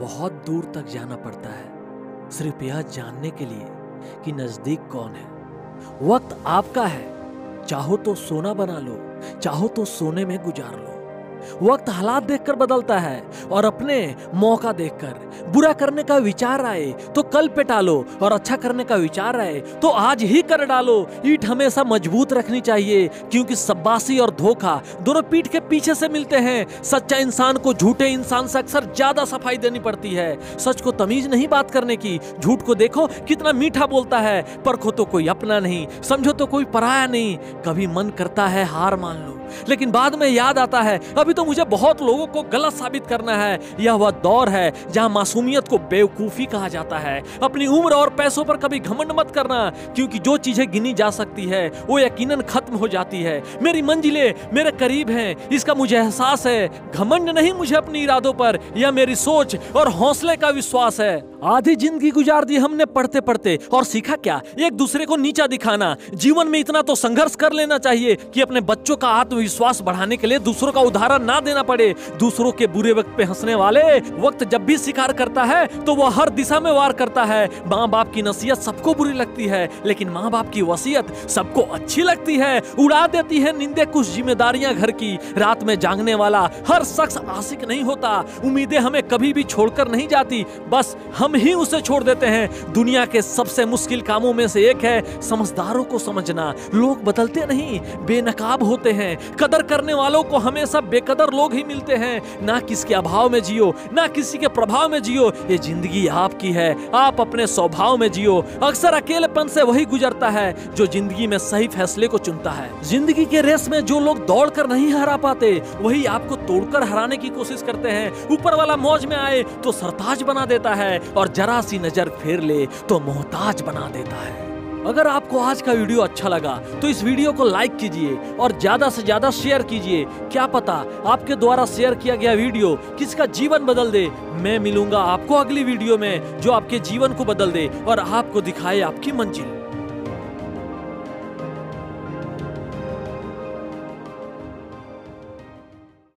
बहुत दूर तक जाना पड़ता है। सिर्फ़ यह जानने के लिए कि नज़दीक कौन है। वक्त आपका है। चाहो तो सोना बना लो, चाहो तो सोने में गुजार लो। वक्त हालात देखकर बदलता है और अपने मौका देखकर बुरा करने का विचार आए तो कल पे टालो और अच्छा करने का विचार आए तो आज ही कर डालो। ईट हमेशा मज़बूत रखनी चाहिए, क्योंकि सब्बासी और धोखा दोनों पीठ के पीछे से मिलते हैं। सच्चा इंसान को झूठे इंसान से अक्सर ज़्यादा सफ़ाई देनी पड़ती है। सच को तमीज नहीं बात करने की, झूठ को देखो, कितना मीठा बोलता है। परखो तो कोई अपना नहीं, समझो तो कोई पराया नहीं। कभी मन करता है हार मान लो। लेकिन बाद में याद आता है, अभी तो मुझे बहुत लोगों को गलत साबित करना है। यह वह दौर है, जहाँ मासूमियत को बेवकूफ़ी कहा जाता है। अपनी उम्र और पैसों पर कभी घमंड मत करना, क्योंकि जो चीज़ें गिनी जा सकती है, वो यकीनन खत्म हो जाती है। मेरी मंजिलें मेरे करीब हैं, इसका मुझे एहसास है। घमंड नहीं मुझे अपने इरादों पर, यह मेरी सोच और हौसले का विश्वास है। आधी ज़िंदगी गुजार दी हमने पढ़ते पढ़ते और सीखा क्या? एक दूसरे को नीचा दिखाना। जीवन में इतना तो संघर्ष कर लेना चाहिए कि अपने बच्चों का आत्मविश्वास बढ़ाने के लिए दूसरों का उदाहरण ना देना पड़े। दूसरों के बुरे वक्त पे हंसने वाले वक्त जब भी शिकार करता है तो वह हर दिशा में वार करता है। माँ बाप की नसीहत सबको बुरी लगती है, लेकिन माँ बाप की वसीयत सबको अच्छी लगती है। उड़ा देती है निंदे कुछ जिम्मेदारियाँ घर की। रात में जागने वाला हर शख्स आशिक नहीं होता। उम्मीदें हमें कभी भी छोड़कर नहीं जाती। बस हम ही उसे छोड़ देते हैं। दुनिया के सबसे मुश्किल कामों में से एक है, समझदारों को समझना। लोग बदलते नहीं, बेनकाब होते हैं। कदर करने वालों को हमेशा बेकदर लोग ही मिलते हैं। ना किसके अभाव में जियो, ना किसी के प्रभाव में जियो। ये ज़िंदगी आपकी है, आप अपने स्वभाव में जियो। अक्सर अकेलेपन से वही गुजरता है, जो ज़िंदगी में सही फैसले को चुनता है। ज़िंदगी के रेस में जो लोग दौड़ कर नहीं हरा पाते, वही आपको तोड़कर हराने की कोशिश करते हैं। ऊपर वाला मौज में आए तो सरताज बना देता है, और जरा सी नज़र फेर ले तो मोहताज बना देता है। अगर आपको आज का वीडियो अच्छा लगा तो इस वीडियो को लाइक कीजिए और ज़्यादा से ज़्यादा शेयर कीजिए। क्या पता आपके द्वारा शेयर किया गया वीडियो किसका जीवन बदल दे। मैं मिलूँगा आपको अगली वीडियो में जो आपके जीवन को बदल दे और आपको दिखाए आपकी मंजिल।